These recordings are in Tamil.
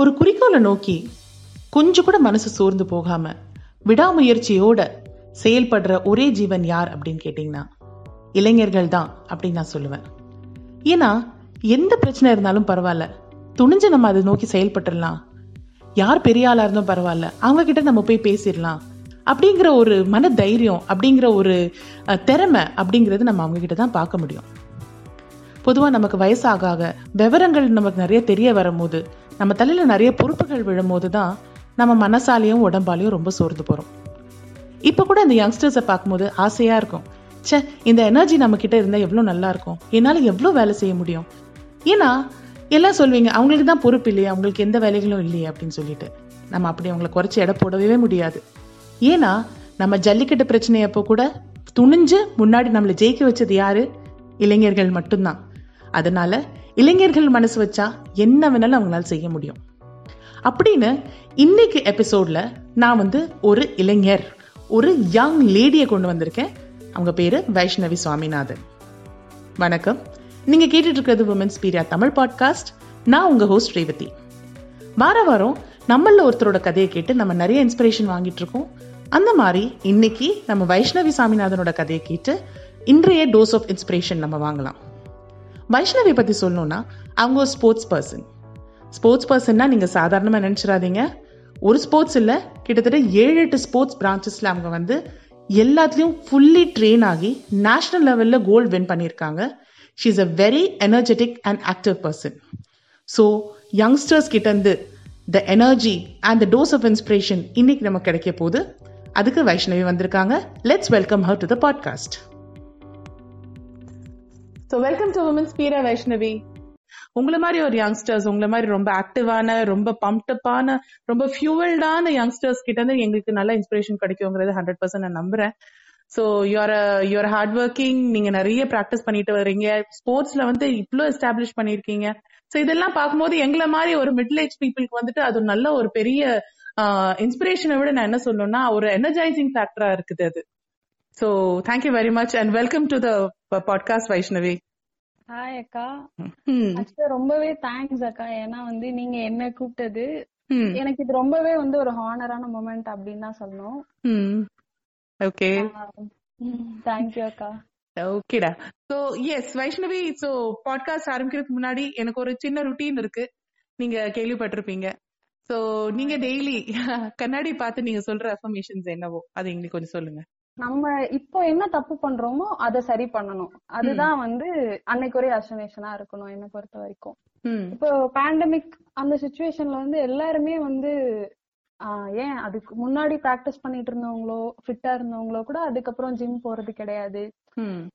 ஒரு குறிக்கோளை நோக்கி கொஞ்சம் கூட மனசு சோர்ந்து போகாம விடாமுயற்சியோட செயல்படுற ஒரே ஜீவன் யார் அப்படின்னு கேட்டிங்கன்னா இளைஞர்கள் தான் அப்படின்னு நான் சொல்லுவேன். ஏன்னா எந்த பிரச்சனை இருந்தாலும் பரவாயில்ல. துணிஞ்சு நம்ம அதை நோக்கி செயல்பட்டுடலாம் யார் பெரிய ஆளாக இருந்தும் பரவாயில்ல. அவங்க கிட்ட நம்ம போய் பேசிடலாம். அப்படிங்கிற ஒரு மன தைரியம் அப்படிங்கிற ஒரு திறமை அப்படிங்கிறது நம்ம அவங்க கிட்ட தான் பார்க்க முடியும். பொதுவாக நமக்கு வயசாக ஆக விவரங்கள் நமக்கு நிறைய தெரிய வரும்போது நம்ம தலையில் நிறைய பொறுப்புகள் விழும்போது தான் நம்ம மனசாலையும் உடம்பாலையும் ரொம்ப சோர்ந்து போகிறோம் இப்போ கூட இந்த யங்ஸ்டர்ஸை பார்க்கும்போது ஆசையாக இருக்கும். ச்சே இந்த எனர்ஜி நம்மக்கிட்ட இருந்தால் எவ்வளோ நல்லா இருக்கும்? என்னால் எவ்வளோ வேலை செய்ய முடியும்? ஏன்னா எல்லாம் சொல்வீங்க அவங்களுக்கு தான் பொறுப்பு இல்லையே அவங்களுக்கு எந்த வேலைகளும் இல்லையே அப்படின்னு சொல்லிட்டு. நம்ம அப்படி அவங்கள குறைச்சி எடை போடவே முடியாது. ஏன்னா நம்ம ஜல்லிக்கட்டு பிரச்சனையப்போ கூட துணிஞ்சு முன்னாடி நம்மளை ஜெயிக்க வச்சது யாரு? இளைஞர்கள் மட்டும்தான். அதனால இளைஞர்கள் மனசு வச்சா என்ன வேணாலும் அவங்களால செய்ய முடியும். அப்படின்னு இன்னைக்கு எபிசோட்ல நான் வந்து ஒரு இளைஞர் ஒரு யங் லேடியை கொண்டு வந்திருக்கேன். அவங்க பேரு வைஷ்ணவி சுவாமிநாதன். வணக்கம். நீங்க கேட்டுட்டு இருக்கிறது உமன்ஸ் பீரியா தமிழ் பாட்காஸ்ட் நான் உங்க ஹோஸ்ட் ரேவதி. வார வாரம் நம்மள ஒருத்தரோட கதையை கேட்டு நம்ம நிறைய இன்ஸ்பிரேஷன் வாங்கிட்டு இருக்கோம். அந்த மாதிரி இன்னைக்கு நம்ம வைஷ்ணவி சாமிநாதனோட கதையை கேட்டு இன்றைய டோஸ் ஆஃப் இன்ஸ்பிரேஷன் நம்ம வாங்கலாம். வைஷ்ணவி பற்றி சொல்லணும்னா அவங்க ஒரு ஸ்போர்ட்ஸ் பர்சன் ஸ்போர்ட்ஸ் பர்சன்னா நீங்கள் சாதாரணமாக நினச்சிடாதீங்க. ஒரு ஸ்போர்ட்ஸ் இல்லை கிட்டத்தட்ட ஏழு எட்டு ஸ்போர்ட்ஸ் பிரான்ச்சஸில் அவங்க வந்து எல்லாத்துலேயும் ஃபுல்லி ட்ரெயின் ஆகி நேஷ்னல் லெவலில் கோல்டு வின் பண்ணியிருக்காங்க. She is a very energetic and active person so youngsters கிட்டேருந்து the energy and the dose of inspiration இன்னைக்கு நமக்கு கிடைக்க போகுது. அதுக்கு வைஷ்ணவி வந்திருக்காங்க. Let's welcome her to the podcast so welcome to women's Piria Vaishnavi உங்களை மாதிரி ஒரு யங்ஸ்டர்ஸ் உங்களை மாதிரி ரொம்ப ஆக்டிவான ரொம்ப பம்ப்டப்பான ரொம்ப ஃபியூவல்டான யங்ஸ்டர்ஸ் கிட்ட இருந்து எங்களுக்கு நல்ல இன்ஸ்பிரேஷன் கிடைக்குங்கிறது ஹண்ட்ரட் பர்சன்ட் நான் நம்புறேன். So you're your hard working நீங்க நிறைய ப்ராக்டிஸ் பண்ணிட்டு வர்றீங்க. ஸ்போர்ட்ஸ்ல வந்து இவ்வளோ எஸ்டாப்ளிஷ் பண்ணிருக்கீங்க ஸோ இதெல்லாம் பார்க்கும்போது எங்களை மாதிரி ஒரு மிடில் ஏஜ் பீப்புளுக்கு வந்துட்டு அது நல்ல ஒரு பெரிய இன்ஸ்பிரேஷனை விட நான் என்ன சொல்லணும்னா ஒரு எனர்ஜைசிங் ஃபேக்டரா இருக்குது அது. So thank you very much and welcome to the podcast Vaishnavi hi அக்கா. ரொம்பவே தேங்க்ஸ் அக்கா. ஏன்னா வந்து நீங்க என்ன கூப்பிட்டது. எனக்கு இது ரொம்பவே வந்து ஒரு ஹானரான மொமெண்ட் அப்படின்னு தான் சொல்லணும் ஓகே. தேங்க்யூ அக்கா. ஓகேடா. So yes Vaishnavi so podcast ஆரம்பிக்கிறதுக்கு முன்னாடி எனக்கு ஒரு சின்ன ருட்டீன் இருக்கு. நீங்க கேள்விப்பட்டிருப்பீங்க. சோ நீங்க டெய்லி கண்ணாடி பார்த்து நீங்க சொல்ற அஃபர்மேஷன்ஸ் என்னவோ அது எங்களுக்கு கொஞ்சம் சொல்லுங்க. நம்ம இப்போ என்ன தப்பு பண்றோமோ அதை சரி பண்ணணும். அதுதான் வந்து அன்னைக்கு ஒரே அசனேஷனா இருக்கணும் என்ன பொறுத்த வரைக்கும். இப்போ பேண்டமிக் அந்த சுச்சுவேஷன்ல வந்து எல்லாருமே வந்து ஏன் அதுக்கு முன்னாடி பிராக்டிஸ் பண்ணிட்டு இருந்தவங்களோ ஃபிட்டா இருந்தவங்களோ கூட அதுக்கப்புறம் ஜிம் போறது கிடையாது.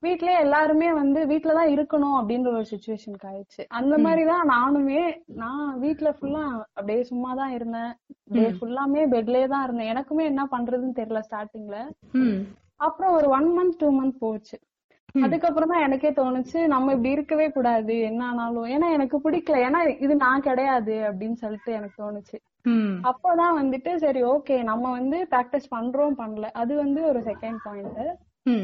வீட்லயே எல்லாருமே வந்து வீட்லதான் இருக்கணும் அப்படின்ற ஒரு சுச்சுவேஷனுக்கு ஆயிடுச்சு. அந்த மாதிரிதான் நானுமே நான் வீட்ல ஃபுல்லா அப்படியே சும்மா தான் இருந்தேன். டே ஃபுல்லாமே பெட்லயே தான் இருந்தேன். எனக்குமே என்ன பண்றதுன்னு தெரியல ஸ்டார்டிங்ல அப்புறம் ஒரு ஒன் மந்த் டூ மந்த் போச்சு. அதுக்கப்புறம் தான் எனக்கே தோணுச்சு நம்ம இப்படி இருக்கவே கூடாது என்ன ஆனாலும். ஏன்னா எனக்கு பிடிக்கல. ஏன்னா இது நான் கிடையாது அப்படின்னு சொல்லிட்டு எனக்கு தோணுச்சு. அப்போதான் வந்துட்டு சரி ஓகே நம்ம வந்து பிராக்டிஸ் பண்றோம் பண்ணல. அது வந்து ஒரு செகண்ட் பாயிண்ட்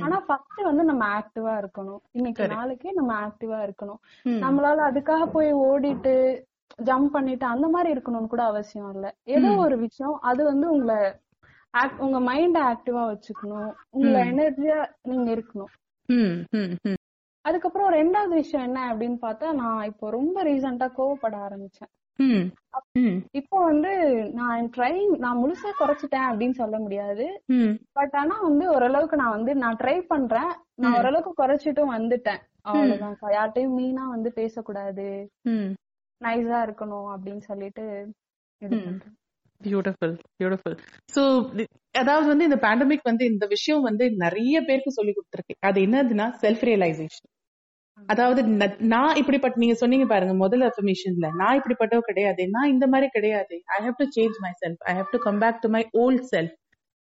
ஆனா ஃபர்ஸ்ட் வந்து நம்ம ஆக்டிவா இருக்கணும். இன்னைக்கு. நாளைக்கு நம்ம ஆக்டிவா இருக்கணும். நம்மளால அதுக்காக போய் ஓடிட்டு ஜம்ப் பண்ணிட்டு அந்த மாதிரி இருக்கணும்னு கூட அவசியம் இல்ல. ஏதோ ஒரு விஷயம் அது வந்து உங்களை உங்க மைண்ட ஆக்டிவா வச்சுக்கணும். உங்களை எனர்ஜியா நீங்க இருக்கணும். அதுக்கப்புறம் ரெண்டாவது விஷயம் என்ன அப்படின்னு பார்த்தா நான் இப்போ ரொம்ப ரீசெண்டா கோவப்பட ஆரம்பிச்சேன். இப்போ வந்து நான் ட்ரை நான் முழுசா குறைச்சிட்டேன் அப்படின்னு சொல்ல முடியாது. பட் ஆனா வந்து ஓரளவுக்கு நான் வந்து நான் ட்ரை பண்றேன். நான் ஓரளவுக்கு குறைச்சிட்டும் வந்துட்டேன். அவ்வளவுதான். யார்ட்டையும் மீனா வந்து பேசக்கூடாது. நைஸா இருக்கணும் அப்படின்னு சொல்லிட்டு பியூட்டிஃபுல் பியூட்டிஃபுல் சோ அதாவது வந்து இந்த பேண்டமிக் வந்து இந்த விஷயம் வந்து நிறைய பேருக்கு சொல்லி கொடுத்துருக்கு. அது என்னதுன்னா செல்ஃப் ரியலைசேஷன் அதாவது நான் இப்படிப்பட்ட நீங்க சொன்னீங்க பாருங்க முதல் அஃபர்மேஷன்ல நான் இப்படிப்பட்டவ கிடையாது நான் இந்த மாதிரி கிடையாது I have to change my self I have to come back to my old self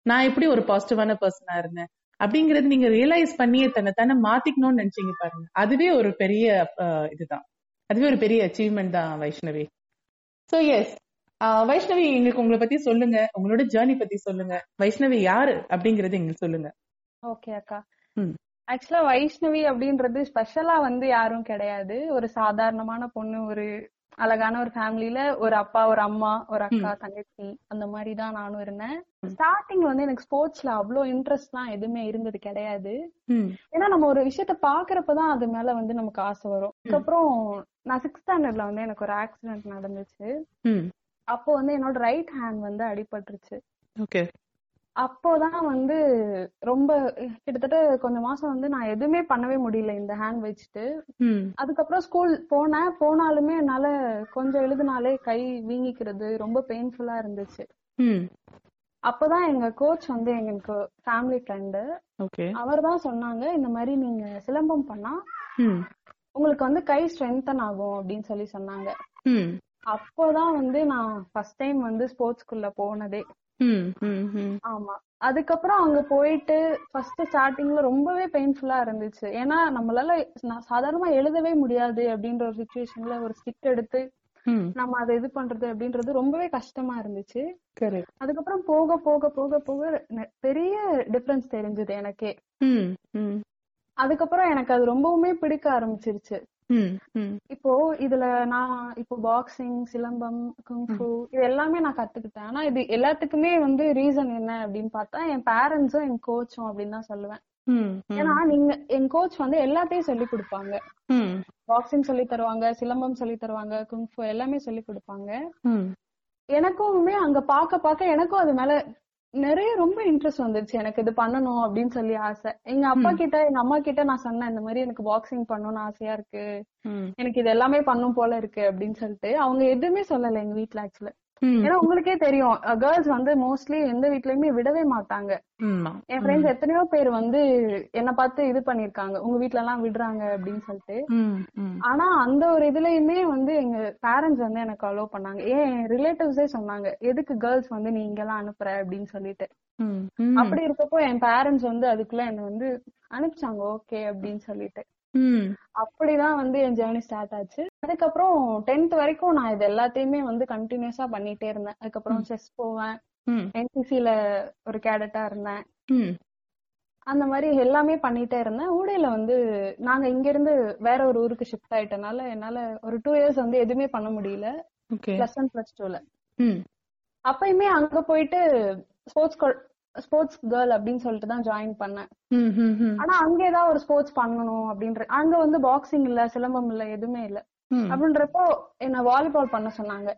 நான் எப்படி ஒரு பாசிட்டிவான பர்சனா இருந்தேன். அப்படிங்கறது நீங்க ரியலைஸ் பண்ணி தன்னை தானே மாத்திக்கணும்னு நினைச்சீங்க பாருங்க. அதுவே ஒரு பெரிய இதுதான். அதுவே ஒரு பெரிய அச்சீவ்மெண்ட் தான் வைஷ்ணவி. சோ எஸ் வைஷ்ணவி எங்களுக்கு உங்களை பத்தி சொல்லுங்க. உங்களோட ஜேர்னி பத்தி சொல்லுங்க. வைஷ்ணவி யாரு அப்படிங்கறது எங்களுக்கு சொல்லுங்க. ஓகே அக்கா. ஆக்சுவலா வைஷ்ணவி அப்படின்றது ஸ்பெஷலா வந்து யாரும் கிடையாது. ஒரு சாதாரணமான பொண்ணு ஒரு அழகான ஒரு ஃபேமிலில ஒரு அப்பா ஒரு அம்மா ஒரு அக்கா தங்கச்சி அந்த மாதிரி தான் நானும் இருந்தேன். ஸ்டார்டிங்ல வந்து எனக்கு ஸ்போர்ட்ஸ்ல அவ்வளோ இன்ட்ரெஸ்ட்லாம் எதுவுமே இருந்தது கிடையாது. ஏன்னா நம்ம ஒரு விஷயத்த பாக்குறப்பதான் அது மேல வந்து நமக்கு ஆசை வரும். அதுக்கப்புறம் நான் சிக்ஸ்த் ஸ்டாண்டர்ட்ல வந்து எனக்கு ஒரு ஆக்சிடென்ட் நடந்துச்சு. அப்போ வந்து என்னோட ரைட் ஹேண்ட் வந்து அடிபட்டுருச்சு. அப்போதான் வந்து ரொம்ப கிட்டத்தட்ட கொஞ்ச மாசம் வந்து நான் எதுவுமே பண்ணவே முடியல இந்த ஹேண்ட் வச்சுட்டு. அதுக்கப்புறம் ஸ்கூல் போனேன். போனாலுமே என்னால கொஞ்சம் எழுதுனாலே கை வீங்கிக்கிறது ரொம்ப பெயின்ஃபுல்லா இருந்துச்சு. அப்பதான் எங்க கோச் வந்து எங்களுக்கு ஃபேமிலி ஃப்ரெண்டு அவர் தான் சொன்னாங்க இந்த மாதிரி நீங்க சிலம்பம் பண்ணா உங்களுக்கு வந்து கை ஸ்ட்ரென்தன் ஆகும் அப்படின்னு சொல்லி சொன்னாங்க. அப்போதான் வந்து நான் ஃபர்ஸ்ட் டைம் வந்து ஸ்போர்ட்ஸ்குள்ள போனதே. ஆமா. அதுக்கப்புறம் அங்க போயிட்டு ஃபர்ஸ்ட் ஸ்டார்டிங்ல ரொம்பவே பெயின்ஃபுல்லா இருந்துச்சு. ஏன்னா நம்மளால சாதாரணமா எழுதவே முடியாது அப்படின்ற ஒரு சுச்சுவேஷன்ல ஒரு ஸ்டிக் எடுத்து நம்ம அதை இது பண்றது அப்படின்றது ரொம்பவே கஷ்டமா இருந்துச்சு. அதுக்கப்புறம் போக போக போக போக பெரிய டிஃபரன்ஸ் தெரிஞ்சது எனக்கே. அதுக்கப்புறம் எனக்கு அது ரொம்பவுமே பிடிக்க ஆரம்பிச்சிருச்சு. இப்போ இதுல நான் இப்போ பாக்ஸிங் சிலம்பம் குங்ஃபு இது எல்லாமே நான் கத்துக்கிட்டேன். ஆனா இது எல்லாத்துக்குமே வந்து ரீசன் என்ன அப்படின்னு பார்த்தா என் பேரண்ட்ஸும் என் கோச்சும் அப்படின்னு தான் சொல்லுவேன். ஏன்னா நீங்க என் கோச் வந்து எல்லாத்தையும் சொல்லி கொடுப்பாங்க. பாக்ஸிங் சொல்லி தருவாங்க சிலம்பம் சொல்லி தருவாங்க குங்ஃபு எல்லாமே சொல்லி கொடுப்பாங்க. எனக்குமே அங்க பாக்க பாக்க எனக்கும் அது மேல நிறைய ரொம்ப இன்ட்ரெஸ்ட் வந்துருச்சு. எனக்கு இது பண்ணணும் அப்படின்னு சொல்லி ஆசை. எங்க அப்பா கிட்ட எங்க அம்மா கிட்ட நான் சொன்னேன் இந்த மாதிரி எனக்கு பாக்ஸிங் பண்ணணும்னு ஆசையா இருக்கு. எனக்கு இது எல்லாமே பண்ணும் போல இருக்கு. அப்படின்னு சொல்லிட்டு அவங்க எதுவுமே சொல்லல எங்க வீட்ல ஆக்சுவலா ஏன்னா உங்களுக்கே தெரியும். கேர்ள்ஸ் வந்து மோஸ்ட்லி எந்த வீட்லயுமே விடவே மாட்டாங்க. என் ஃப்ரெண்ட்ஸ் எத்தனையோ பேர் வந்து என்ன பார்த்து இது பண்ணிருக்காங்க உங்க வீட்ல எல்லாம் விடுறாங்க அப்படின்னு சொல்லிட்டு. ஆனா அந்த ஒரு இதுலயுமே வந்து எங்க பேரண்ட்ஸ் வந்து எனக்கு அலோவ் பண்ணாங்க. ஏன்? ரிலேட்டிவ்ஸே சொன்னாங்க. எதுக்கு கேர்ள்ஸ் வந்து நீ இங்கெல்லாம் அனுப்புற? அப்படின்னு சொல்லிட்டு. அப்படி இருக்கப்போ என் பேரண்ட்ஸ் வந்து அதுக்குள்ள என்ன வந்து அனுப்பிச்சாங்க. ஓகே அப்படின்னு சொல்லிட்டு. அப்படிதான் வந்து என் ஜேர்னி ஸ்டார்ட் ஆச்சு. அதுக்கப்புறம் டென்த் வரைக்கும் நான் இது எல்லாத்தையுமே வந்து கண்டினியூஸா பண்ணிட்டே இருந்தேன். அதுக்கப்புறம் செஸ் போவேன். என்சிசில ஒரு கேடட்டா இருந்தேன். அந்த மாதிரி எல்லாமே பண்ணிட்டே இருந்தேன். ஊடையில வந்து நாங்க இங்க இருந்து வேற ஒரு ஊருக்கு ஷிஃப்ட் ஆயிட்டனால என்னால ஒரு டூ இயர்ஸ் வந்து எதுவுமே பண்ண முடியல. பிளஸ் ஒன் பிளஸ் டூல அப்பயுமே அங்க போயிட்டு ஸ்போர்ட்ஸ் ஸ்போர்ட்ஸ் கேர்ள் அப்படின்னு சொல்லிட்டு தான் ஜாயின் பண்ணேன். ஆனா அங்க ஏதாவது ஒரு ஸ்போர்ட்ஸ் பண்ணணும் அப்படின்ற அங்க வந்து பாக்ஸிங் இல்ல சிலம்பம் இல்ல எதுவுமே இல்ல. அப்படின்றப்போ என்ன வாலிபால் பண்ண சொன்னாங்க.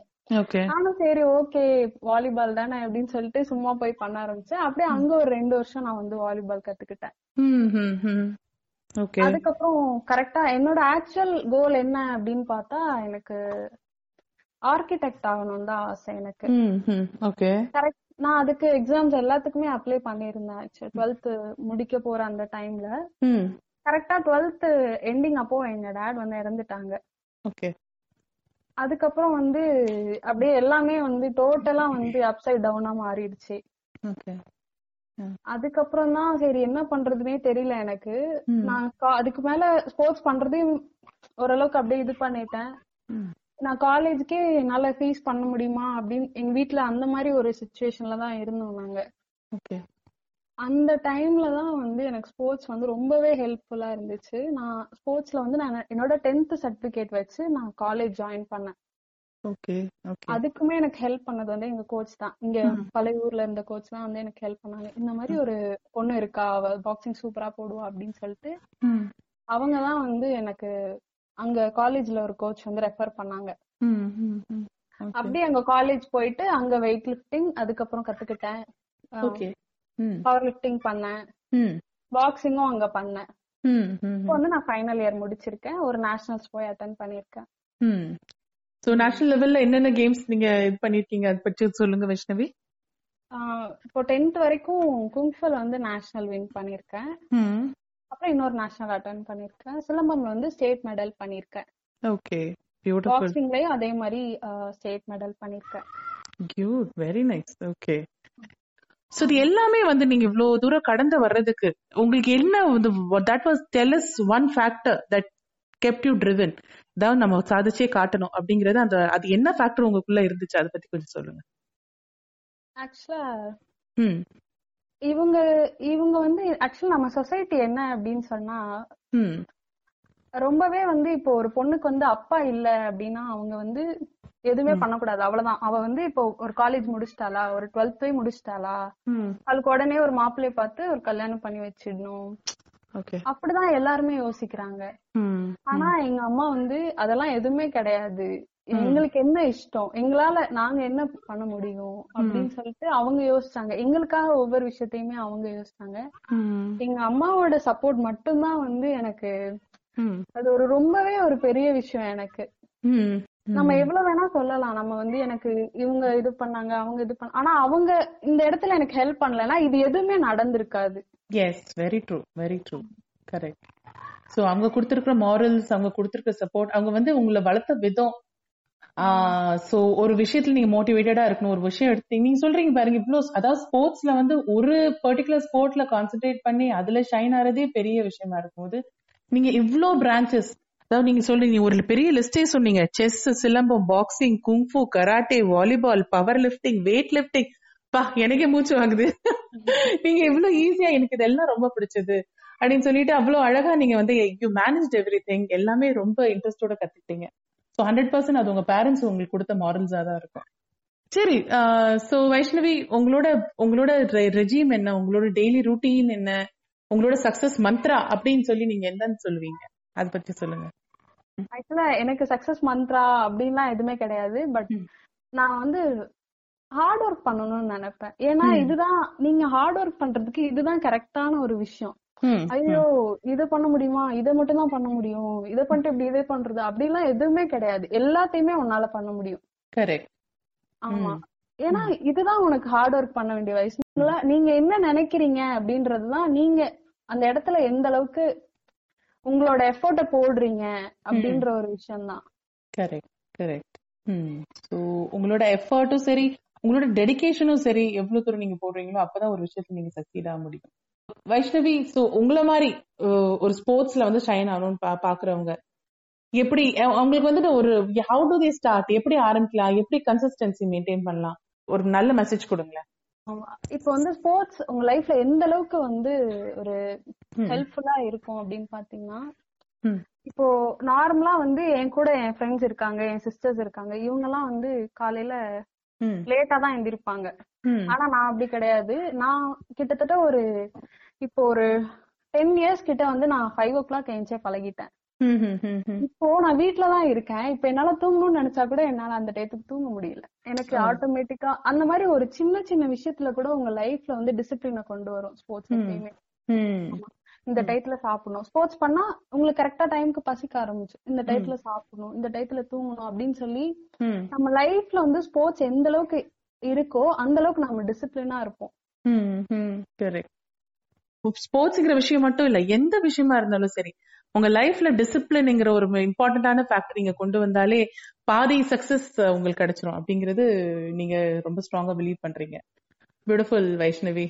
நானும் சரி ஓகே வாலிபால் தானே அப்படின்னு சொல்லிட்டு சும்மா போய் பண்ண ஆரம்பிச்சேன். அப்படியே அங்க ஒரு ரெண்டு வருஷம் நான் வந்து வாலிபால் கத்துக்கிட்டேன். அதுக்கப்புறம் கரெக்டா என்னோட ஆக்சுவல் கோல் என்ன அப்படின்னு பார்த்தா எனக்கு ஆர்கிடெக்ட் ஆகணும் தான் ஆசை எனக்கு. கரெக்ட் நான் அதுக்கு எக்ஸாம்ஸ் எல்லாத்துக்குமே அப்ளை பண்ணியிருந்தேன். டுவெல்த் முடிக்க போற அந்த டைம்ல கரெக்டா டுவெல்த் எண்டிங் அப்போ எங்க டேட் வந்து இறந்துட்டாங்க. ஓகே. அதுக்கப்புறம் வந்து அப்படியே எல்லாமே வந்து டோட்டலா வந்து அப்சைட் டவுனா மாறிடுச்சு. ஓகே. அதுக்கப்புறம் தான் சரி என்ன பண்றதுனே தெரியல எனக்கு. நான் அதுக்கு மேல ஸ்போர்ட்ஸ் பண்றதையும் ஓரளவுக்கு அப்படியே இது பண்ணிட்டேன். நான் காலேஜுக்கே என்னால ஃபீஸ் பண்ண முடியுமா அப்படின்னு எங்க வீட்ல அந்த மாதிரி ஒரு சுச்சுவேஷன்ல தான் இருந்தோம் நாங்க. ஓகே அந்த டைம்ல தான் வந்து எனக்கு ஸ்போர்ட்ஸ் வந்து ரொம்பவே ஹெல்ப்ஃபுல்லா இருந்துச்சு. நான் ஸ்போர்ட்ஸ்ல வந்து நான் என்னோட டென்த் சர்டிபிகேட் வச்சு நான் காலேஜ் ஜாயின் பண்ணேன். அதுக்குமே எனக்கு ஹெல்ப் பண்ணது வந்து எங்க கோச் தான். இங்க பழைய ஊர்ல இருந்த கோச் தான் வந்து எனக்கு ஹெல்ப் பண்ணாங்க. இந்த மாதிரி ஒரு பொண்ணு இருக்கா அவ பாக்ஸிங் சூப்பரா போடுவா அப்படின்னு சொல்லிட்டு அவங்க தான் வந்து எனக்கு அங்க காலேஜ்ல ஒரு கோச் வந்து ரெஃபர் பண்ணாங்க. அப்படியே அங்க காலேஜ் போயிட்டு அங்க வெயிட் லிஃப்டிங் அதுக்கப்புறம் கத்துக்கிட்டேன். பவர் லிஃப்டிங் பண்ணேன். பாக்ஸிங்கும் அங்க பண்ணேன். இப்போ வந்து நான் ஃபைனல் இயர் முடிச்சிருக்கேன். ஒரு நேஷனல்ஸ் போய் அட்டன் பண்ணிருக்கேன் ஸோ நேஷனல் லெவல்ல என்னென்ன கேம்ஸ் நீங்க இது பண்ணிருக்கீங்க அதை பற்றி சொல்லுங்க வைஷ்ணவி. இப்போ டென்த் வரைக்கும் குங்ஃபுல வந்து நேஷனல் வின் பண்ணிருக்கேன் அப்புறம் இன்னொரு நேஷனல் அட்டன் பண்ணிருக்கேன். சிலம்பம்ல வந்து ஸ்டேட் மெடல் பண்ணிருக்கேன். ஓகே பியூட்டிஃபுல் பாக்ஸிங்லயும் அதே மாதிரி ஸ்டேட் மெடல் பண்ணிருக்கேன். Cute very nice okay so இது எல்லாமே வந்து நீங்க இவ்வளவு தூரம் கடந்து வர்றதுக்கு உங்களுக்கு என்ன வந்து that was டெலஸ் one factor that kept you driven அதாவது நம்ம சாதிச்சே காட்டணும் அப்படிங்கறது அந்த அது என்ன ஃபேக்டர் உங்களுக்குள்ள இருந்துச்சு? அதை பத்தி கொஞ்சம் சொல்லுங்க. ஆக்சுவலா ம். இவங்க இவங்க வந்து ஆக்சுவலா நம்ம சொசைட்டி என்ன அப்படின்னு சொன்னா ரொம்பவே வந்து இப்போ ஒரு பொண்ணுக்கு வந்து அப்பா இல்ல அப்படின்னா அவங்க வந்து எதுவுமே பண்ணக்கூடாது. அவ்வளவுதான். அவ வந்து இப்போ ஒரு காலேஜ் முடிச்சிட்டாளா? ஒரு டுவெல்த் போய் முடிச்சிட்டாளா? அவளுக்கு உடனே ஒரு மாப்பிள்ளைய பார்த்து ஒரு கல்யாணம் பண்ணி வச்சிடணும். அப்படிதான் எல்லாருமே யோசிக்கிறாங்க. ஆனா எங்க அம்மா வந்து அதெல்லாம் எதுவுமே கிடையாது. எங்களுக்கு என்ன இஷ்டம்? எங்களால நாங்க என்ன பண்ண முடியும்? அப்படின்னு சொல்லிட்டு அவங்க யோசிச்சாங்க. எங்களுக்காக ஒவ்வொரு விஷயத்தையுமே அவங்க யோசிச்சாங்க. எங்க அம்மாவோட சப்போர்ட் மட்டும்தான் வந்து எனக்கு அது ஒரு ரொம்பவே ஒரு பெரிய விஷயம் எனக்கு. நம்ம எவ்வளவு வேணா சொல்லலாம். நம்ம வந்து எனக்கு இவங்க இது பண்ணாங்க அவங்க இது பண்ண ஆனா அவங்க இந்த இடத்துல எனக்கு ஹெல்ப் பண்ணலன்னா இது எதுவுமே நடந்திருக்காது. Yes very true very true correct so அவங்க கொடுத்துருக்கிற மாரல்ஸ் அவங்க கொடுத்துருக்க சப்போர்ட் அவங்க வந்து உங்களை வளர்த்த விதம். ஸோ ஒரு விஷயத்துல நீங்க மோட்டிவேட்டடா இருக்கணும் ஒரு விஷயம் எடுத்து நீங்க சொல்றீங்க பாருங்க இவ்வளோ அதாவது ஸ்போர்ட்ஸ்ல வந்து ஒரு பர்டிகுலர் ஸ்போர்ட்ல கான்சென்ட்ரேட் பண்ணி அதுல ஷைன் ஆறதே பெரிய விஷயமா இருக்கும்போது நீங்க இவ்ளோ பிரான்ச்சஸ் அதாவது நீங்க சொல்றீங்க ஒரு பெரிய லிஸ்டே சொன்னீங்க. Chess silambam boxing kung fu karate volleyball power lifting weight lifting பா எனக்கே மூச்சு வாங்குது. நீங்க இவ்வளவு ஈஸியா எனக்கு இதெல்லாம் ரொம்ப பிடிச்சது. அப்படின்னு சொல்லிட்டு அவ்வளவு அழகா நீங்க வந்து யூ மேனேஜ் எவ்ரி திங் எல்லாமே ரொம்ப இன்ட்ரெஸ்டோட கத்துக்கிட்டீங்க. ஸோ ஹண்ட்ரட் பர்சன்ட் அது உங்க பேரண்ட்ஸ் உங்களுக்கு கொடுத்த மாரல்ஸா தான் இருக்கும். சரி சோ வைஷ்ணவி உங்களோட உங்களோட ரெஜிம் என்ன? உங்களோட டெய்லி ரூட்டீன் என்ன? உங்களோட சக்சஸ் மந்த்ரா அப்படின்னு சொல்லி நீங்க என்னன்னு சொல்லுவீங்க? அத பத்தி சொல்லுங்க. ஆக்சுவலா எனக்கு சக்சஸ் மந்த்ரா அப்படின்லாம் எதுவுமே கிடையாது பட். நான் வந்து ஹார்ட் ஒர்க் பண்ணணும்னு நினைப்பேன். ஏன்னா இதுதான் நீங்க ஹார்ட் ஒர்க் பண்றதுக்கு இதுதான் கரெக்டான ஒரு விஷயம். ஐயோ இத பண்ண முடியுமா? இத மட்டும் தான் பண்ண முடியும். இத பண்ணிட்டு இப்படி இதே பண்றது அப்படிலாம் எதுவுமே கிடையாது. எல்லாத்தையுமே உன்னால பண்ண முடியும். கரெக்ட் ஆமா. ஏன்னா இதுதான் உனக்கு ஹார்ட் ஒர்க் பண்ண வேண்டிய வயசு. நீங்க என்ன நினைக்கிறீங்க அப்படின்றதுதான் நீங்க அந்த இடத்துல எந்த அளவுக்கு உங்களோட எஃபோர்ட்ட போடுறீங்க அப்படின்ற ஒரு விஷயம் தான் கரெக்ட் கரெக்ட் ஸோ உங்களோட எஃபர்ட்டும் சரி உங்களோட டெடிகேஷனும் சரி எவ்வளவு தூரம் நீங்க போடுறீங்களோ அப்பதான் ஒரு விஷயத்துல நீங்க சக்சீட் ஆக முடியும். வைஷ்ணவி சோ உங்களை மாதிரி ஒரு ஸ்போர்ட்ஸ்ல வந்து ஷைன் ஆகணும்னு பாக்குறவங்க எப்படி அவங்களுக்கு வந்துட்டு ஒரு ஹவு டு தே ஸ்டார்ட் எப்படி ஆரம்பிக்கலாம்? எப்படி கன்சிஸ்டன்சி மெயின்டைன் பண்ணலாம்? ஒரு நல்ல மெசேஜ் கொடுங்களேன். இப்போ வந்து ஸ்போர்ட்ஸ் உங்க லைஃப்ல எந்த அளவுக்கு வந்து ஒரு. ஹெல்ப்ஃபுல்லா இருக்கும் அப்படின்னு பாத்தீங்கன்னா. இப்போ நார்மலா வந்து என் கூட என் ஃப்ரெண்ட்ஸ் இருக்காங்க என் சிஸ்டர்ஸ் இருக்காங்க இவங்க எல்லாம் வந்து காலையில. லேட்டா தான் எந்திரிப்பாங்க. ஆனா நான் அப்படி கிடையாது நான் கிட்டத்தட்ட ஒரு இப்போ ஒரு டென் இயர்ஸ் கிட்ட வந்து நான் ஃபைவ் ஓ கிளாக் எழுந்தே பழகிட்டேன். இப்போ நான் வீட்ல தான் இருக்கேன். இப்ப என்னால தூங்கணும்னு நினைச்சா கூட என்னால அந்த டயத்துக்கு தூங்க முடியல. எனக்கு ஆட்டோமேட்டிக்கா அந்த மாதிரி ஒரு சின்ன சின்ன விஷயத்துல கூட உங்க லைஃப்ல வந்து டிசிப்ளினை கொண்டு வரும். ஸ்போர்ட்ஸ் எப்பயுமே. இந்த டயத்துல சாப்பிடணும். ஸ்போர்ட்ஸ் பண்ணா உங்களுக்கு கரெக்டா டைம்க்கு பசிக்க ஆரம்பிச்சு இந்த டயத்துல சாப்பிடணும். இந்த டயத்துல தூங்கணும் அப்படின்னு சொல்லி. நம்ம லைஃப்ல வந்து ஸ்போர்ட்ஸ் எந்த அளவுக்கு இருக்கோ அந்த அளவுக்கு நம்ம டிசிப்ளினா இருப்போம். ஸ்போர்ட்ஸ்ங்கிற விஷயம் மட்டும் இல்ல. எந்த விஷயமா இருந்தாலும் சரி. உங்க லைஃப்ல டிசிப்ளின்ங்கிற ஒரு இம்பார்ட்டன்டான ஃபேக்டர் நீங்க கொண்டு வந்தாலே பாதி சக்சஸ் உங்களுக்கு கிடைச்சிரும். அப்படிங்கிறது நீங்க ரொம்ப ஸ்ட்ராங்கா பிலீவ் பண்றீங்க. Beautiful Vaishnavi.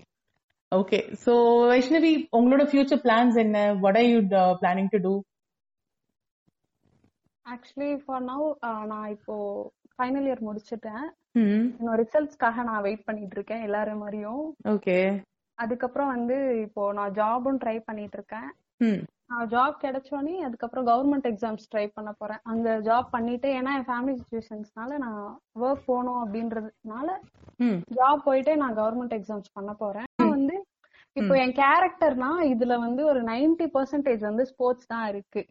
Okay so Vaishnavi உங்களோட ஃபியூச்சர் பிளான்ஸ் என்ன? What are you uh, planning to do? Actually for now நான் இப்போ ஃபைனல் இயர் முடிச்சிட்டேன். இன்னும் ரிசல்ட்ஸ்க்காக நான் வெயிட் பண்ணிட்டு இருக்கேன் எல்லாரும் மாதிரியும். ஓகே அதுக்கப்புறம் வந்து இப்போ நான் ஜாபும் ட்ரை பண்ணிட்டு இருக்கேன். ஜாப் கிடைச்சோடனே அதுக்கப்புறம் கவர்மெண்ட் எக்ஸாம்ஸ் ட்ரை பண்ண போறேன். அங்க ஜாப் பண்ணிட்டு ஏன்னா என் ஃபேமிலி சுச்சுவேஷன்ஸ்னால நான் ஒர்க் போகணும் அப்படின்றதுனால ஜாப் போயிட்டு நான் கவர்மெண்ட் எக்ஸாம்ஸ் பண்ண போறேன். வந்து இப்போ என் கேரக்டர்னா இதுல வந்து ஒரு 90% பர்சன்டேஜ் வந்து ஸ்போர்ட்ஸ் தான் இருக்கு.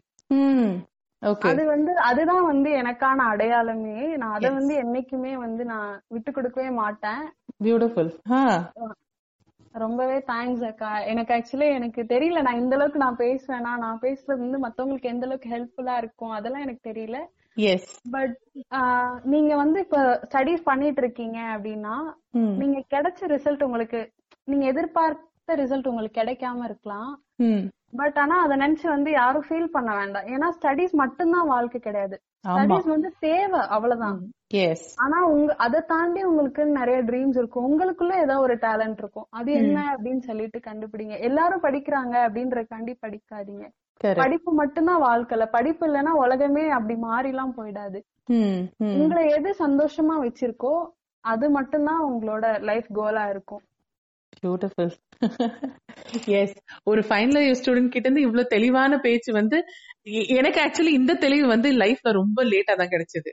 அது வந்து அதுதான் வந்து எனக்கான அடையாளமே. நான் அதை வந்து என்னைக்குமே வந்து நான் விட்டு கொடுக்கவே மாட்டேன். பியூட்டிஃபுல் ரொம்பவே தேங்க்ஸ் அக்கா. எனக்கு ஆக்சுவலி எனக்கு தெரியல நான் இந்த அளவுக்கு நான் பேசுவேனா? நான் பேசுறது வந்து மத்தவங்களுக்கு எந்த அளவுக்கு ஹெல்ப்ஃபுல்லா இருக்கும் அதெல்லாம் எனக்கு தெரியல. எஸ் பட் நீங்க வந்து இப்ப ஸ்டடீஸ் பண்ணிட்டு இருக்கீங்க அப்படின்னா நீங்க கிடைச்ச ரிசல்ட் உங்களுக்கு நீங்க எதிர்பார்த்த ரிசல்ட் உங்களுக்கு கிடைக்காம இருக்கலாம். பட் ஆனா அத நினைச்சு வந்து யாரும் ஃபீல் பண்ண வேண்டாம். ஏன்னா ஸ்டடீஸ் மட்டும்தான் வாழ்க்கை கிடையாது. ஸ்டடீஸ் வந்து தேவை அவ்வளவுதான். ஆனா உங்க அதை தாண்டி உங்களுக்கு நிறைய ட்ரீம்ஸ் இருக்கும். உங்களுக்குள்ள ஏதோ ஒரு டேலண்ட் இருக்கும். அது என்ன அப்படின்னு சொல்லிட்டு கண்டுபிடிங்க. எல்லாரும் படிக்கிறாங்க அப்படின்றக்காண்டி படிக்காதீங்க. படிப்பு மட்டும்தான் வாழ்க்கைல படிப்பு இல்லைன்னா உலகமே அப்படி மாறிலாம் போயிடாது. உங்களை எது சந்தோஷமா வச்சிருக்கோ அது மட்டும்தான் உங்களோட லைஃப் கோலா இருக்கும். பியூட்டிஃபுல் எஸ் ஒரு ஃபைனல் இயர் ஸ்டூடெண்ட் கிட்ட இருந்து இவ்வளவு தெளிவான பேச்சு வந்து எனக்கு ஆக்சுவலி இந்த தெளிவு வந்து லைஃப்ல ரொம்ப லேட்டா தான் கிடைச்சது.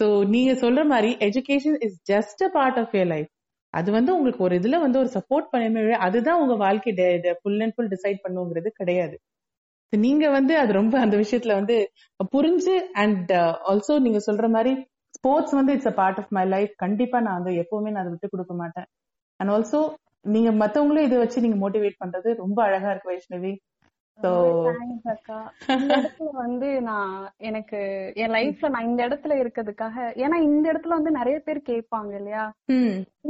சோ நீங்க சொல்ற மாதிரி education is just a part of your life அது வந்து உங்களுக்கு ஒரு இதுல வந்து ஒரு சப்போர்ட் பண்ணவே அதுதான் உங்க வாழ்க்கை ஃபுல் அண்ட் ஃபுல் டிசைட் பண்ணுங்கிறது கிடையாது. நீங்க வந்து அது ரொம்ப அந்த விஷயத்துல வந்து புரிஞ்சு அண்ட் ஆல்சோ uh, நீங்க சொல்ற மாதிரி ஸ்போர்ட்ஸ் வந்து it's a part of my life கண்டிப்பா நான் வந்து எப்பவுமே நான் அதை விட்டு கொடுக்க மாட்டேன். அண்ட் ஆல்சோ நீங்க மத்தவங்களும் இதை வச்சு நீங்க மோட்டிவேட் பண்றது ரொம்ப அழகா இருக்கு வைஷ்ணவி. வந்து நான் எனக்கு என் லைஃப்ல நான் இந்த இடத்துல இருக்கிறதுக்காக ஏன்னா இந்த இடத்துல வந்து நிறைய பேர் கேட்பாங்க இல்லையா?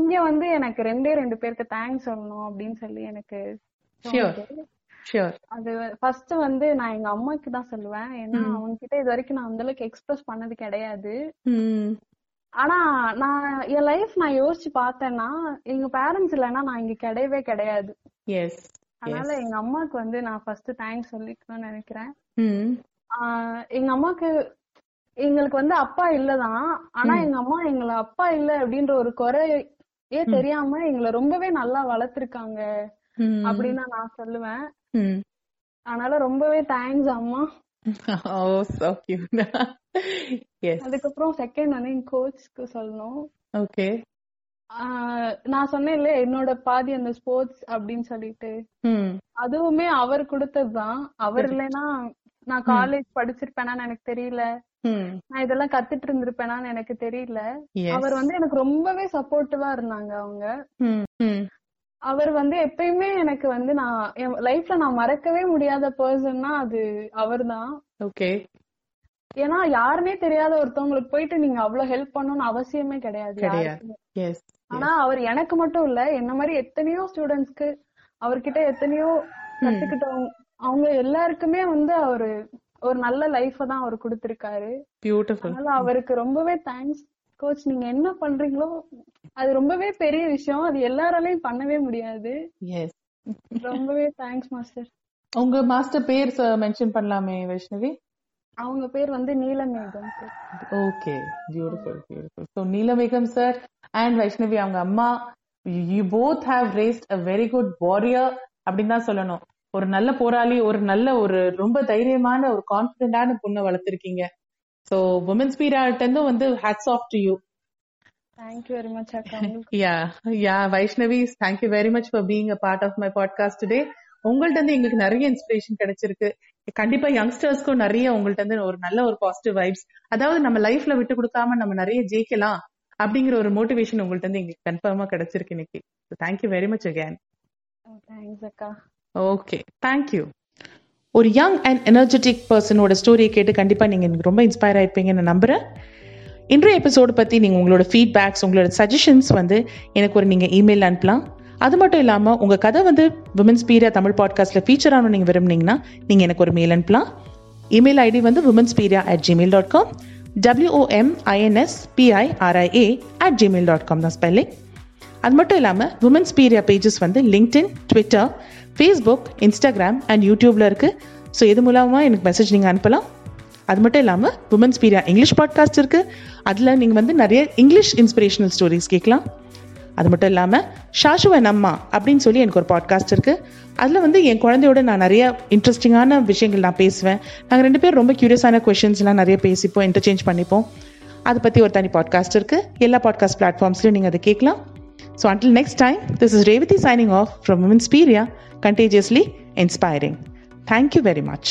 இங்க வந்து எனக்கு ரெண்டே ரெண்டு பேருக்கு தேங்க்ஸ் சொல்லணும் அப்படின்னு சொல்லி எனக்கு அது ஃபர்ஸ்ட் வந்து நான் எங்க அம்மாக்கு தான் சொல்லுவேன். ஏன்னா. அவங்க கிட்ட இது வரைக்கும் நான் அந்த அளவுக்கு எக்ஸ்பிரஸ் பண்ணது கிடையாது. ஆனா நான் என் லைஃப் நான் யோசிச்சு பார்த்தேன்னா எங்க பேரண்ட்ஸ் இல்லைன்னா நான் இங்க கிடையவே கிடையாது. அதனால எங்க அம்மாக்கு வந்து நான் ஃபர்ஸ்ட் தேங்க்ஸ் சொல்லிக்கணும்னு நினைக்கிறேன். எங்க அம்மாக்கு எங்களுக்கு வந்து அப்பா இல்லதான். ஆனா. எங்க அம்மா எங்களை அப்பா இல்ல அப்படின்ற ஒரு குறையே தெரியாம எங்களை ரொம்பவே நல்லா வளர்த்திருக்காங்க அப்படின்னு நான் சொல்லுவேன். அதனால ரொம்பவே தேங்க்ஸ் அம்மா. அதுக்கப்புறம் செகண்ட் வந்து எங்க கோச்சுக்கு சொல்லணும். ஓகே நான் சொன்னேன்ல என்னோட பாதி அந்த ஸ்போர்ட்ஸ் அப்படின்னு சொல்லிட்டு. ம் அதுவுமே அவர் கொடுத்ததுதான் அவர் இல்லைன்னா நான் காலேஜ் படிச்சிருப்பேனான்னு எனக்கு தெரியல. ம் நான் இதெல்லாம் கத்துட்டு இருந்திருப்பேனான்னு எனக்கு தெரியல. அவர் வந்து எனக்கு ரொம்பவே சப்போர்ட்டிவா இருந்தாங்க அவங்க. அவர் வந்து எப்பயுமே எனக்கு வந்து நான் என் லைஃப்ல நான் மறக்கவே முடியாத பர்சன்னா அது அவர்தான். ஓகே ஏன்னா யாருன்னே தெரியாத ஒருத்தவங்களுக்கு போயிட்டு நீங்க அவ்வளவு ஹெல்ப் பண்ணணும்னு அவசியமே கிடையாது ஆனா அவர் எனக்கு மட்டும் இல்ல என்ன மாதிரி எத்தனையோ ஸ்டூடெண்ட்ஸ்க்கு அவர்கிட்ட எத்தனையோ கத்துக்கிட்டவங்க அவங்க எல்லாருக்குமே வந்து அவரு ஒரு நல்ல லைஃப தான் அவர் கொடுத்திருக்காரு. பியூட்டிஃபுல் அதனால அவருக்கு ரொம்பவே தேங்க்ஸ் கோச் நீங்க என்ன பண்றீங்களோ அது ரொம்பவே பெரிய விஷயம். அது எல்லாராலையும் பண்ணவே முடியாது. எஸ் ரொம்பவே தேங்க்ஸ் மாஸ்டர் உங்க மாஸ்டர் பேர் மென்ஷன் பண்ணலாமே வைஷ்ணவி? அவங்க பேர் வந்து Neelamegam. Okay beautiful beautiful so Neelamegam sir and Vaishnavi அவங்க அம்மா. You both have raised a very good warrior அப்படின்னு தான் சொல்லணும். ஒரு நல்ல போராளி ஒரு நல்ல ஒரு ரொம்ப தைரியமான ஒரு கான்பிடண்டான பொண்ணை வளர்த்துருக்கீங்க. ஸோ உமன்ஸ் இருந்தும் வந்து hats off to you Thank you very much அக்கா உங்களுக்கு yeah yeah Vaishnavi thank you very much for being a part of my podcast today உங்கள்ட்ட இருந்து எங்களுக்கு நிறைய இன்ஸ்பிரேஷன் கிடைச்சிருக்கு. கண்டிப்பா யங்ஸ்டர்ஸ்க்கும் நிறைய உங்கள்ட்ட இருந்து ஒரு நல்ல ஒரு பாசிட்டிவ் வைப்ஸ் அதாவது நம்ம லைஃப்ல விட்டு கொடுக்காம நம்ம நிறைய ஜெயிக்கலாம் அப்படிங்கிற ஒரு மோட்டிவேஷன் உங்கள்ட்ட இருந்து எங்களுக்கு கன்ஃபார்மா கிடைச்சிருக்கு இன்னைக்கு. Thank you very much again thanks அக்கா. ஓகே தேங்க்யூ ஒரு யங் அண்ட் எனர்ஜெட்டிக் பர்சனோட ஸ்டோரியை கேட்டு கண்டிப்பாக நீங்கள் எனக்கு ரொம்ப இன்ஸ்பயர் ஆயிருப்பீங்கன்னு நம்புறேன். இன்றைய எபிசோடு பற்றி நீங்கள் உங்களோட ஃபீட்பேக்ஸ் உங்களோட சஜஷன்ஸ் வந்து எனக்கு ஒரு நீங்கள் இமெயில் அனுப்பலாம். அது மட்டும் இல்லாமல் உங்கள் கதை வந்து விமன்ஸ் பீரியா தமிழ் பாட்காஸ்ட்டில் ஃபீச்சர் ஆகணும் நீங்கள் விரும்புனீங்கன்னா நீங்கள் எனக்கு ஒரு மெயில் அனுப்பலாம். இமெயில் ஐடி வந்து women's Piria at Gmail dot com W O M I N S P I R I A at Gmail dot com தான் ஸ்பெல்லிங் அது மட்டும் இல்லாமல் விமன்ஸ் பீரியா பேஜஸ் வந்து LinkedIn Twitter Facebook Instagram and யூடியூப்பில் இருக்குது ஸோ இது மூலமாக எனக்கு மெசேஜ் நீங்கள் அனுப்பலாம்? அது மட்டும் இல்லாமல் உமன்ஸ் பீரியா இங்கிலீஷ் பாட்காஸ்ட் இருக்குது அதில் நீங்கள் வந்து நிறைய இங்கிலீஷ் இன்ஸ்பிரேஷனல் ஸ்டோரிஸ் கேட்கலாம். அது மட்டும் இல்லாமல் ஷாஷுவன் அம்மா அப்படின்னு சொல்லி எனக்கு ஒரு பாட்காஸ்ட் இருக்குது அதில் வந்து என் குழந்தையோட நான் நிறைய இன்ட்ரெஸ்டிங்கான விஷயங்கள் நான் பேசுவேன். நாங்கள் ரெண்டு பேரும் ரொம்ப க்யூரியஸான கொஷின்ஸ்லாம் நிறைய பேசிப்போம் இன்டர்சேஞ்ச் பண்ணிப்போம். அதை பற்றி ஒரு தனி பாட்காஸ்ட் இருக்குது எல்லா பாட்காஸ்ட் பிளாட்ஃபார்ம்ஸ்லையும் நீங்கள் அதை கேட்கலாம். So until next time this is Revathi signing off from women's Piria contagiously inspiring thank you very much.